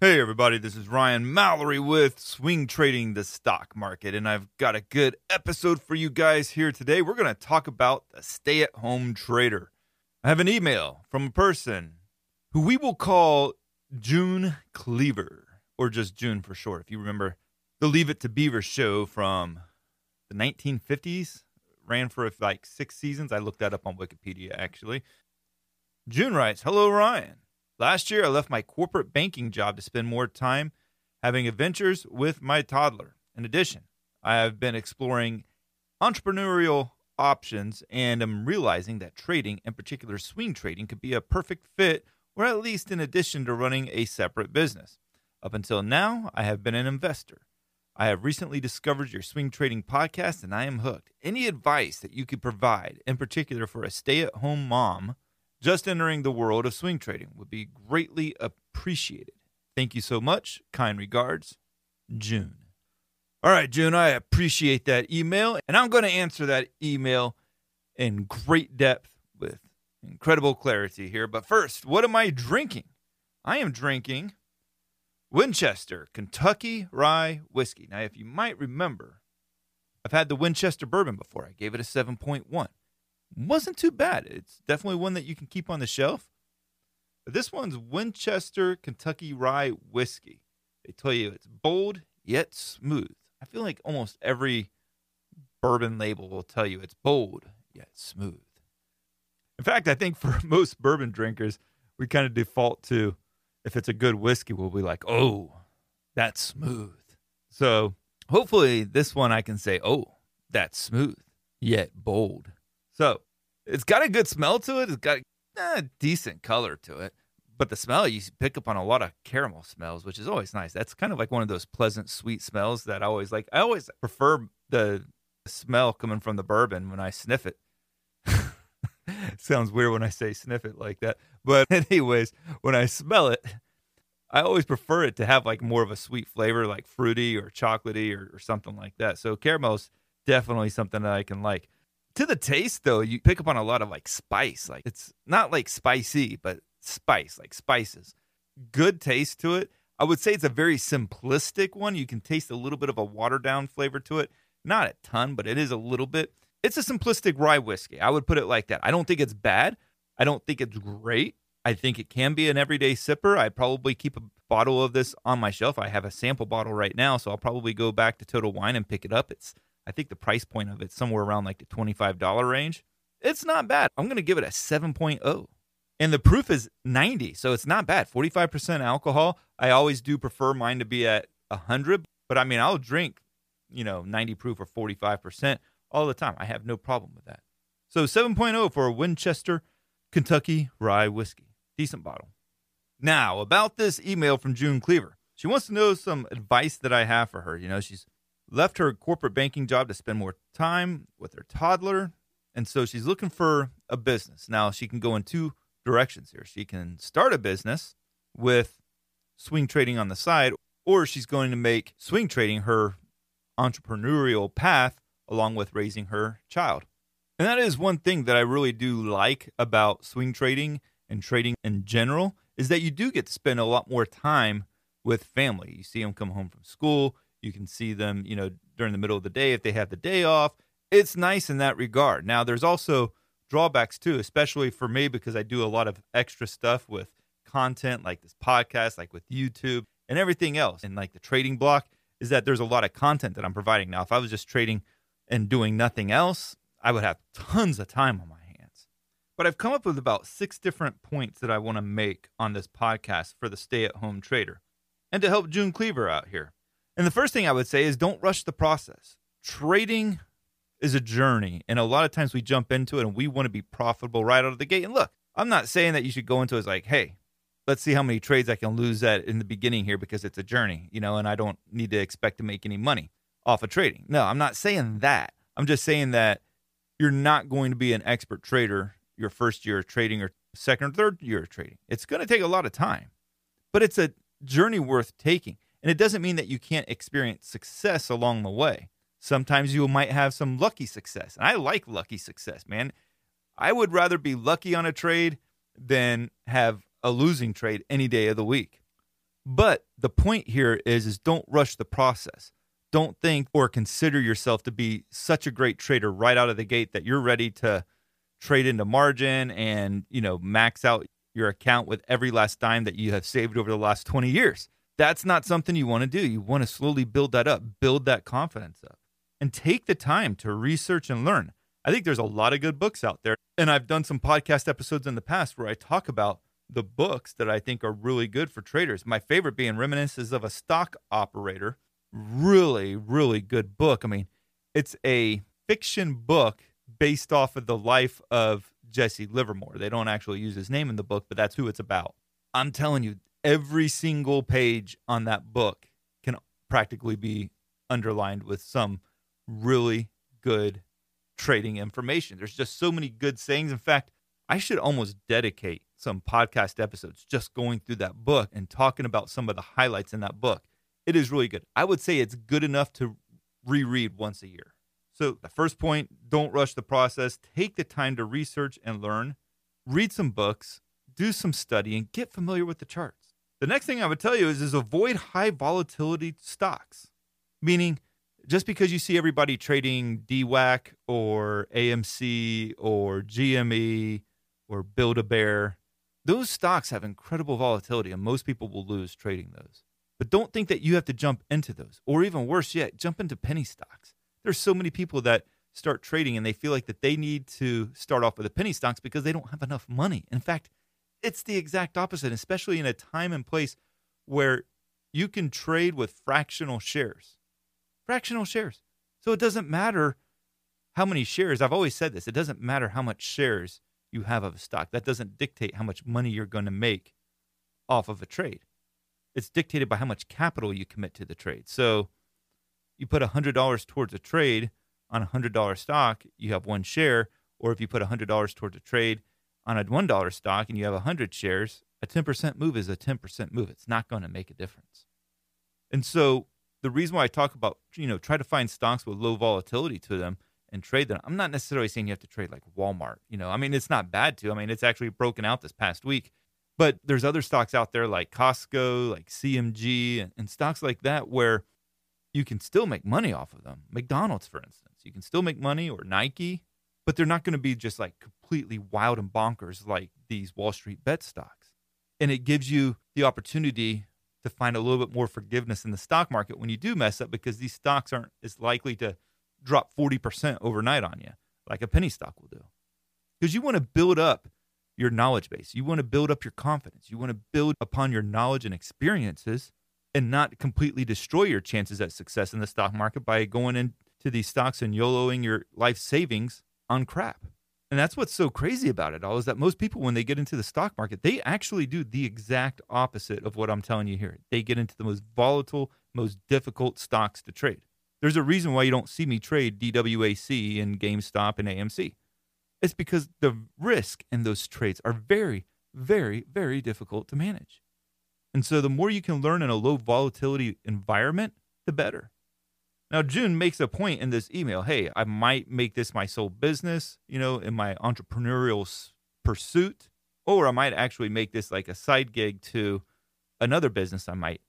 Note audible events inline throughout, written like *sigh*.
Hey, everybody, this is Ryan Mallory with Swing Trading the Stock Market, and I've got a good episode for you guys here today. We're going to talk about the stay at home trader. I have an email from a person who we will call June Cleaver, or just June for short. If you remember the Leave It to Beaver show from the 1950s, ran for like six seasons. I looked that up on Wikipedia, actually. June writes Hello, Ryan. Last year, I left my corporate banking job to spend more time having adventures with my toddler. In addition, I have been exploring entrepreneurial options and am realizing that trading, in particular swing trading, could be a perfect fit, or at least in addition to running a separate business. Up until now, I have been an investor. I have recently discovered your swing trading podcast and I am hooked. Any advice that you could provide, in particular for a stay at home mom just entering the world of swing trading, would be greatly appreciated. Thank you so much. Kind regards, June. All right, June, I appreciate that email, and I'm going to answer that email in great depth with incredible clarity here. But first, what am I drinking? I am drinking Winchester Kentucky Rye Whiskey. Now, if you might remember, I've had the Winchester bourbon before. I gave it a 7.1. Wasn't too bad. It's definitely one that you can keep on the shelf. But this one's Winchester Kentucky Rye Whiskey. They tell you it's bold yet smooth. I feel like almost every bourbon label will tell you it's bold yet smooth. In fact, I think for *laughs* most bourbon drinkers, we kind of default to if it's a good whiskey, we'll be like, oh, that's smooth. So hopefully, this one I can say, oh, that's smooth yet bold. So it's got a good smell to it. It's got a decent color to it. But the smell, you pick up on a lot of caramel smells, which is always nice. That's kind of like one of those pleasant, sweet smells that I always like. I always prefer the smell coming from the bourbon when I sniff it. *laughs* Sounds weird when I say sniff it like that. But, *laughs* anyways, when I smell it, I always prefer it to have like more of a sweet flavor, like fruity or chocolatey or, or something like that. So, caramel's definitely something that I can like to the taste though, you pick up on a lot of like spice. Like it's not like spicy, but spice, like spices. Good taste to it. I would say it's a very simplistic one. You can taste a little bit of a watered down flavor to it. Not a ton, but it is a little bit. It's a simplistic rye whiskey. I would put it like that. I don't think it's bad. I don't think it's great. I think it can be an everyday sipper. I'd probably keep a bottle of this on my shelf. I have a sample bottle right now, so I'll probably go back to Total Wine and pick it up. It's I think the price point of it's somewhere around like the $25 range. It's not bad. I'm going to give it a 7.0. And the proof is 90, so it's not bad. 45% alcohol. I always do prefer mine to be at 100, but I mean, I'll drink, you know, 90 proof or 45% all the time. I have no problem with that. So 7.0 for a Winchester Kentucky rye whiskey. Decent bottle. Now, about this email from June Cleaver. She wants to know some advice that I have for her. You know, she's left her corporate banking job to spend more time with her toddler. And so she's looking for a business. Now, she can go in two directions here. She can start a business with swing trading on the side, or she's going to make swing trading her entrepreneurial path along with raising her child. And that is one thing that I really do like about swing trading and trading in general is that you do get to spend a lot more time with family. You see them come home from school, you can see them, you know, during the middle of the day if they have the day off. It's nice in that regard. Now, there's also drawbacks too, especially for me because I do a lot of extra stuff with content like this podcast, like with YouTube and everything else. And like the trading block is that there's a lot of content that I'm providing. Now, if I was just trading and doing nothing else, I would have tons of time on my hands. But I've come up with about six different points that I want to make on this podcast for the stay at home trader and to help June Cleaver out here. And the first thing I would say is don't rush the process. Trading is a journey, and a lot of times we jump into it and we want to be profitable right out of the gate. And look, I'm not saying that you should go into it as like, hey, let's see how many trades I can lose at in the beginning here because it's a journey, you know, and I don't need to expect to make any money off of trading. No, I'm not saying that. I'm just saying that you're not going to be an expert trader your first year of trading or second or third year of trading. It's going to take a lot of time, but it's a journey worth taking. And it doesn't mean that you can't experience success along the way. Sometimes you might have some lucky success. And I like lucky success, man. I would rather be lucky on a trade than have a losing trade any day of the week. But the point here is is don't rush the process. Don't think or consider yourself to be such a great trader right out of the gate that you're ready to trade into margin and, you know, max out your account with every last dime that you have saved over the last 20 years. That's not something you want to do. You want to slowly build that up, build that confidence up, and take the time to research and learn. I think there's a lot of good books out there. And I've done some podcast episodes in the past where I talk about the books that I think are really good for traders. My favorite being Reminiscences of a Stock Operator. Really, really good book. I mean, it's a fiction book based off of the life of Jesse Livermore. They don't actually use his name in the book, but that's who it's about. I'm telling you, every single page on that book can practically be underlined with some really good trading information. There's just so many good sayings. In fact, I should almost dedicate some podcast episodes just going through that book and talking about some of the highlights in that book. It is really good. I would say it's good enough to reread once a year. So, the first point don't rush the process. Take the time to research and learn, read some books, do some study, and get familiar with the charts. The next thing I would tell you is, is avoid high volatility stocks, meaning just because you see everybody trading DWAC or AMC or GME or Build a Bear, those stocks have incredible volatility and most people will lose trading those. But don't think that you have to jump into those, or even worse yet, jump into penny stocks there's so many people that start trading and they feel like that they need to start off with the penny stocks because they don't have enough money. In fact, it's the exact opposite, especially in a time and place where you can trade with fractional shares. Fractional shares. So it doesn't matter how many shares. I've always said this. It doesn't matter how much shares you have of a stock. That doesn't dictate how much money you're going to make off of a trade. It's dictated by how much capital you commit to the trade. So you put $100 towards a trade on a $100 stock, you have one share. Or if you put $100 towards a trade on a $1 stock and you have 100 shares, a 10% move is a 10% move. It's not going to make a difference. And so the reason why I talk about, you know, try to find stocks with low volatility to them and trade them. I'm not necessarily saying you have to trade like Walmart. You know, I mean, it's not bad to. I mean, it's actually broken out this past week. But there's other stocks out there like Costco, like CMG, and, and stocks like that where you can still make money off of them. McDonald's, for instance, you can still make money, or Nike, but they're not going to be just like completely wild and bonkers like these Wall Street bet stocks. And it gives you the opportunity to find a little bit more forgiveness in the stock market when you do mess up because these stocks aren't as likely to drop 40% overnight on you like a penny stock will do. Because you want to build up your knowledge base. You want to build up your confidence. You want to build upon your knowledge and experiences and not completely destroy your chances at success in the stock market by going into these stocks and YOLOing your life savings on crap. And that's what's so crazy about it all is that most people, when they get into the stock market, they actually do the exact opposite of what I'm telling you here. They get into the most volatile, most difficult stocks to trade. There's a reason why you don't see me trade DWAC and GameStop and AMC. It's because the risk in those trades are very, very, very difficult to manage. And so the more you can learn in a low volatility environment, the better. Now, June makes a point in this email hey, I might make this my sole business, you know, in my entrepreneurial pursuit, or I might actually make this like a side gig to another business I might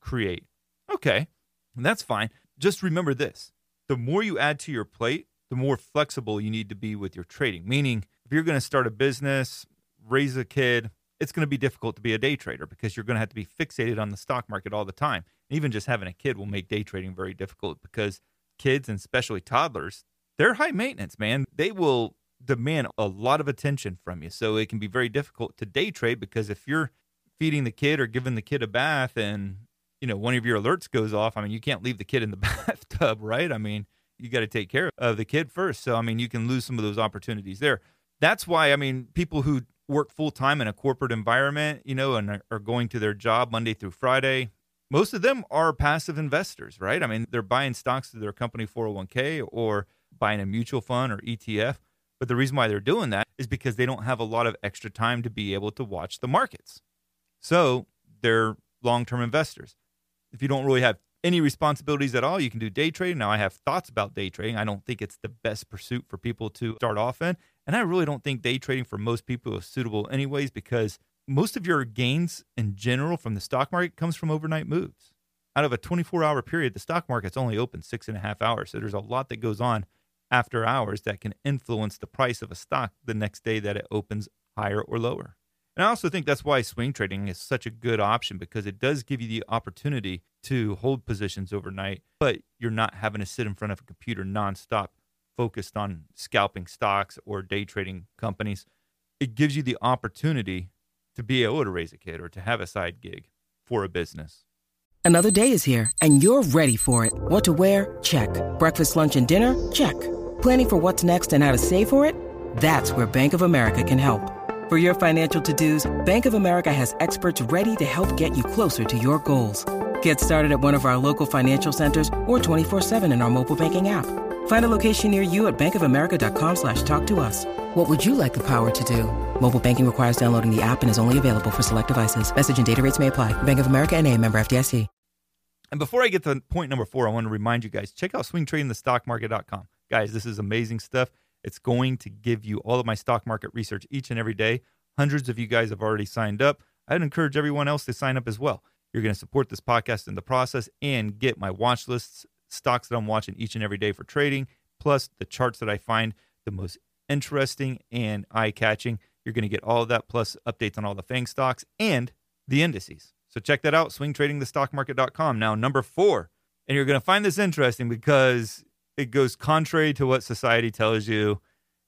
create. Okay, that's fine. Just remember this the more you add to your plate, the more flexible you need to be with your trading. Meaning, if you're going to start a business, raise a kid, it's going to be difficult to be a day trader because you're going to have to be fixated on the stock market all the time. Even just having a kid will make day trading very difficult because kids and especially toddlers, they're high maintenance, man. They will demand a lot of attention from you. So it can be very difficult to day trade because if you're feeding the kid or giving the kid a bath and you know one of your alerts goes off, I mean you can't leave the kid in the *laughs* bathtub, right? I mean, you got to take care of the kid first. So I mean, you can lose some of those opportunities there. That's why I mean, people who work full time in a corporate environment, you know, and are going to their job Monday through Friday, most of them are passive investors, right? I mean, they're buying stocks through their company 401k or buying a mutual fund or ETF. But the reason why they're doing that is because they don't have a lot of extra time to be able to watch the markets. So they're long term investors. If you don't really have any responsibilities at all, you can do day trading. Now, I have thoughts about day trading. I don't think it's the best pursuit for people to start off in. And I really don't think day trading for most people is suitable, anyways, because most of your gains in general from the stock market comes from overnight moves. Out of a 24 hour period, the stock market's only open six and a half hours. So there's a lot that goes on after hours that can influence the price of a stock the next day that it opens higher or lower. And I also think that's why swing trading is such a good option because it does give you the opportunity to hold positions overnight, but you're not having to sit in front of a computer nonstop focused on scalping stocks or day trading companies. It gives you the opportunity to be able to raise a kid or to have a side gig for a business. Another day is here and you're ready for it. What to wear? Check. Breakfast, lunch, and dinner? Check. Planning for what's next and how to save for it? That's where Bank of America can help. For your financial to-dos, Bank of America has experts ready to help get you closer to your goals. Get started at one of our local financial centers or 24-7 in our mobile banking app. Find a location near you at bankofamerica.com slash talk to us. What would you like the power to do? Mobile banking requires downloading the app and is only available for select devices. Message and data rates may apply. Bank of America and a member FDIC. And before I get to point number four, I want to remind you guys, check out swingtradingthestockmarket.com. Guys, this is amazing stuff. It's going to give you all of my stock market research each and every day. Hundreds of you guys have already signed up. I'd encourage everyone else to sign up as well. You're going to support this podcast in the process and get my watch lists, stocks that I'm watching each and every day for trading, plus the charts that I find the most interesting and eye catching. You're going to get all of that, plus updates on all the FANG stocks and the indices. So check that out, swingtradingthestockmarket.com. Now, number four, and you're going to find this interesting because it goes contrary to what society tells you.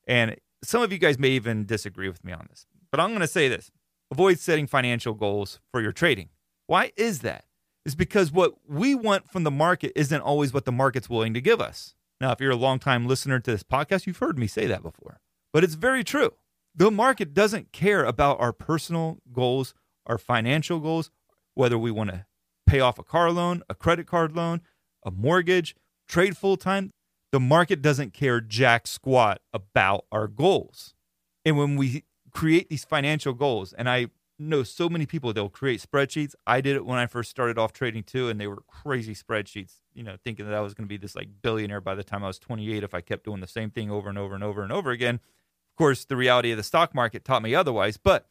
And some of you guys may even disagree with me on this, but I'm going to say this avoid setting financial goals for your trading. Why is that? It's because what we want from the market isn't always what the market's willing to give us. Now, if you're a longtime listener to this podcast, you've heard me say that before, but it's very true. The market doesn't care about our personal goals, our financial goals, whether we want to pay off a car loan, a credit card loan, a mortgage, trade full time the market doesn't care jack squat about our goals. And when we create these financial goals, and I know so many people, they'll create spreadsheets. I did it when I first started off trading too, and they were crazy spreadsheets, you know, thinking that I was going to be this like billionaire by the time I was 28 if I kept doing the same thing over and over and over and over again. Of course, the reality of the stock market taught me otherwise. But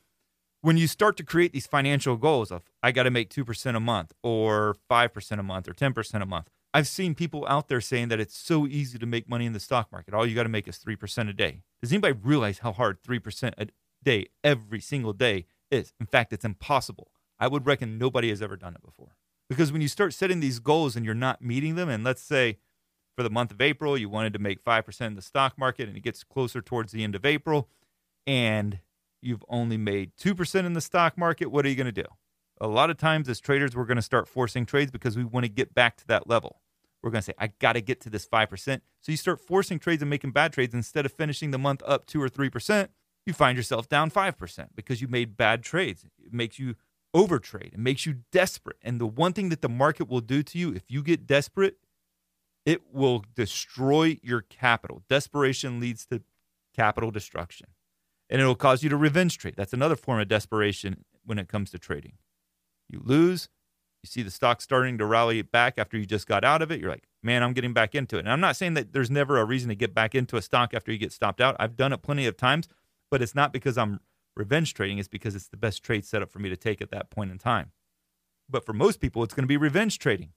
when you start to create these financial goals of, I got to make 2% a month or 5% a month or 10% a month, I've seen people out there saying that it's so easy to make money in the stock market. All you got to make is 3% a day. Does anybody realize how hard 3% a day every single day is? In fact, it's impossible. I would reckon nobody has ever done it before. Because when you start setting these goals and you're not meeting them, and let's say for the month of April, you wanted to make 5% in the stock market and it gets closer towards the end of April, and you've only made 2% in the stock market, what are you going to do? a lot of times as traders, we're going to start forcing trades because we want to get back to that level. We're going to say, I got to get to this 5%. So you start forcing trades and making bad trades. Instead of finishing the month up 2 or 3%, you find yourself down 5% because you made bad trades. It makes you overtrade, it makes you desperate. And the one thing that the market will do to you if you get desperate, it will destroy your capital. Desperation leads to capital destruction. And it'll cause you to revenge trade. That's another form of desperation when it comes to trading. You lose, you see the stock starting to rally back after you just got out of it. You're like, man, I'm getting back into it. And I'm not saying that there's never a reason to get back into a stock after you get stopped out. I've done it plenty of times, but it's not because I'm revenge trading, it's because it's the best trade setup for me to take at that point in time. But for most people, it's going to be revenge trading.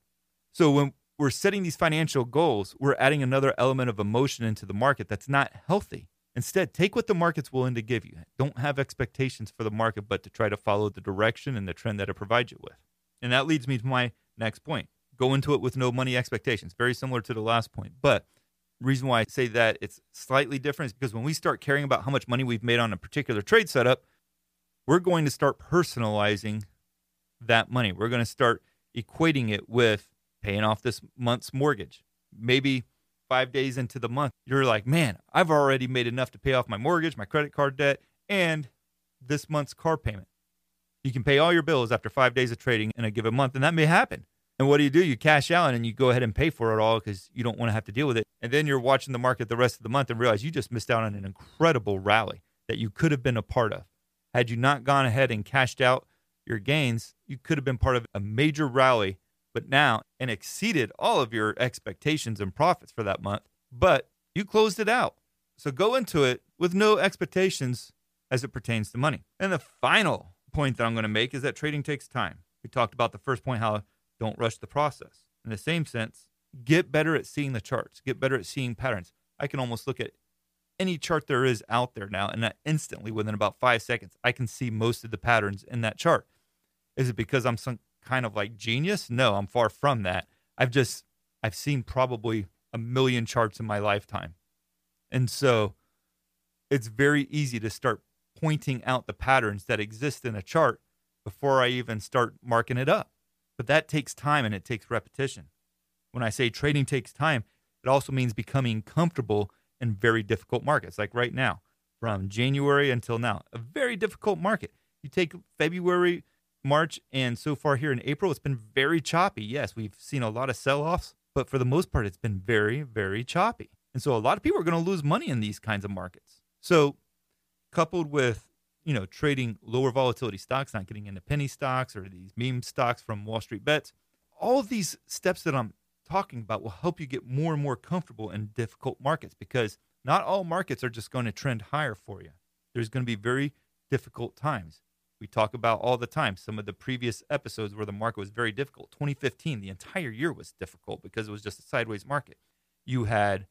So when we're setting these financial goals, we're adding another element of emotion into the market that's not healthy. Instead, take what the market's willing to give you. Don't have expectations for the market, but to try to follow the direction and the trend that it provides you with. And that leads me to my next point. Go into it with no money expectations. Very similar to the last point. But reason why I say that it's slightly different is because when we start caring about how much money we've made on a particular trade setup, we're going to start personalizing that money. We're going to start equating it with paying off this month's mortgage. Maybe five days into the month, you're like, man, I've already made enough to pay off my mortgage, my credit card debt, and this month's car payment. You can pay all your bills after five days of trading in a given month, and that may happen. And what do you do? You cash out and you go ahead and pay for it all because you don't want to have to deal with it. And then you're watching the market the rest of the month and realize you just missed out on an incredible rally that you could have been a part of. Had you not gone ahead and cashed out your gains, you could have been part of a major rally, but now and exceeded all of your expectations and profits for that month. But you closed it out. So go into it with no expectations as it pertains to money. And the final point that I'm going to make is that trading takes time. We talked about the first point how don't rush the process. In the same sense, get better at seeing the charts, get better at seeing patterns. I can almost look at any chart there is out there now, and instantly, within about five seconds, I can see most of the patterns in that chart. Is it because I'm some kind of like genius? No, I'm far from that. I've just I've seen probably a million charts in my lifetime. And so it's very easy to start pointing out the patterns that exist in a chart before I even start marking it up. But that takes time and it takes repetition. When I say trading takes time, it also means becoming comfortable in very difficult markets, like right now, from January until now, a very difficult market. You take February, March, and so far here in April, it's been very choppy. Yes, we've seen a lot of sell offs, but for the most part, it's been very, very choppy. And so a lot of people are going to lose money in these kinds of markets. So, coupled with you know trading lower volatility stocks, not getting into penny stocks or these meme stocks from Wall Street Bets, all these steps that I'm talking about will help you get more and more comfortable in difficult markets because not all markets are just going to trend higher for you. There's going to be very difficult times. We talk about all the time some of the previous episodes where the market was very difficult. 2015, the entire year was difficult because it was just a sideways market. You had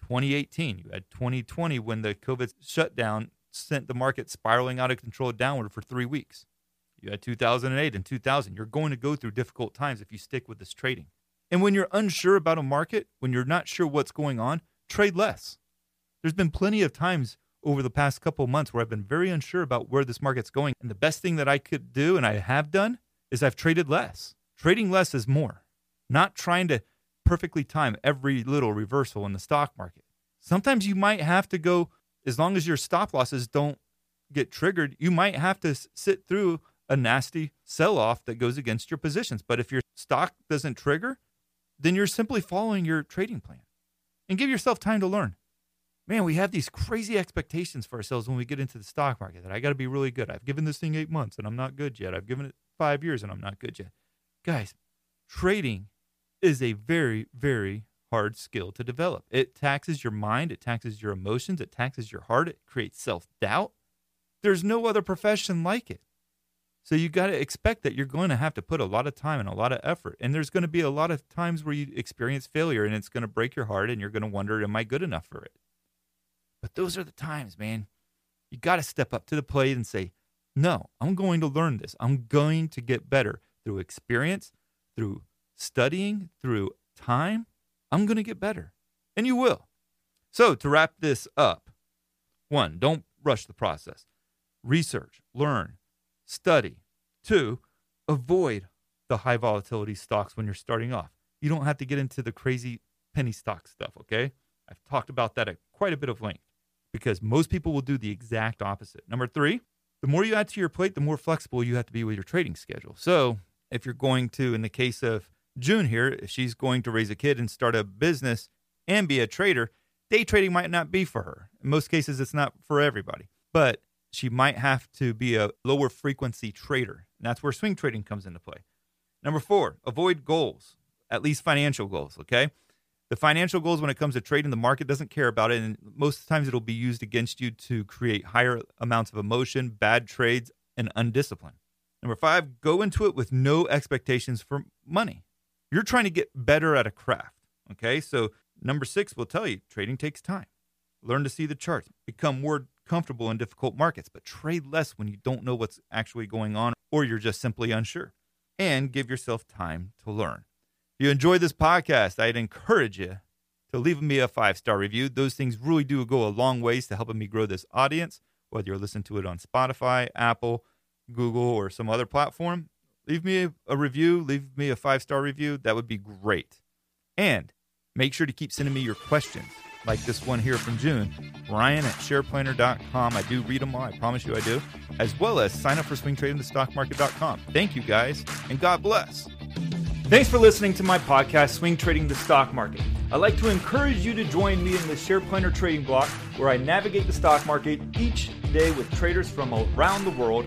2018, you had 2020 when the COVID shutdown sent the market spiraling out of control downward for three weeks. You had 2008 and 2000. You're going to go through difficult times if you stick with this trading. And when you're unsure about a market, when you're not sure what's going on, trade less. There's been plenty of times over the past couple months where I've been very unsure about where this market's going. And the best thing that I could do, and I have done, is I've traded less. Trading less is more, not trying to perfectly time every little reversal in the stock market. Sometimes you might have to go, as long as your stop losses don't get triggered, you might have to sit through a nasty sell off that goes against your positions. But if your stock doesn't trigger, then you're simply following your trading plan and give yourself time to learn man, we have these crazy expectations for ourselves when we get into the stock market that I got to be really good. I've given this thing eight months and I'm not good yet. I've given it five years and I'm not good yet. Guys, trading is a very, very hard skill to develop. It taxes your mind, it taxes your emotions, it taxes your heart, it creates self doubt. There's no other profession like it. So you got to expect that you're going to have to put a lot of time and a lot of effort. And there's going to be a lot of times where you experience failure and it's going to break your heart and you're going to wonder, am I good enough for it? But those are the times, man. You got to step up to the plate and say, no, I'm going to learn this. I'm going to get better through experience, through studying, through time. I'm going to get better. And you will. So, to wrap this up, one, don't rush the process. Research, learn, study. Two, avoid the high volatility stocks when you're starting off. You don't have to get into the crazy penny stock stuff, okay? I've talked about that at quite a bit of length because most people will do the exact opposite. Number three, the more you add to your plate, the more flexible you have to be with your trading schedule. So if you're going to, in the case of June here, if she's going to raise a kid and start a business and be a trader, day trading might not be for her. In most cases, it's not for everybody, but she might have to be a lower frequency trader And that's where swing trading comes into play. Number four, avoid goals, at least financial goals. Okay. The financial goals when it comes to trading, the market doesn't care about it. And most times it'll be used against you to create higher amounts of emotion, bad trades, and undiscipline. Number five, go into it with no expectations for money. You're trying to get better at a craft. Okay. So number six will tell you trading takes time. Learn to see the charts, become more comfortable in difficult markets, but trade less when you don't know what's actually going on or you're just simply unsure. And give yourself time to learn. If you enjoy this podcast, I'd encourage you to leave me a five star review. Those things really do go a long ways to helping me grow this audience, whether you're listening to it on Spotify, Apple, Google, or some other platform. Leave me a, review, leave me a five star review. That would be great. And make sure to keep sending me your questions like this one here from June, Ryan at shareplanner.com. I do read them all, I promise you I do, as well as sign up for swingtradingthestockmarket.com. Thank you guys, and God bless. Thanks for listening to my podcast, Swing Trading the Stock Market. I'd like to encourage you to join me in the SharePlanner Trading Block, where I navigate the stock market each day with traders from around the world.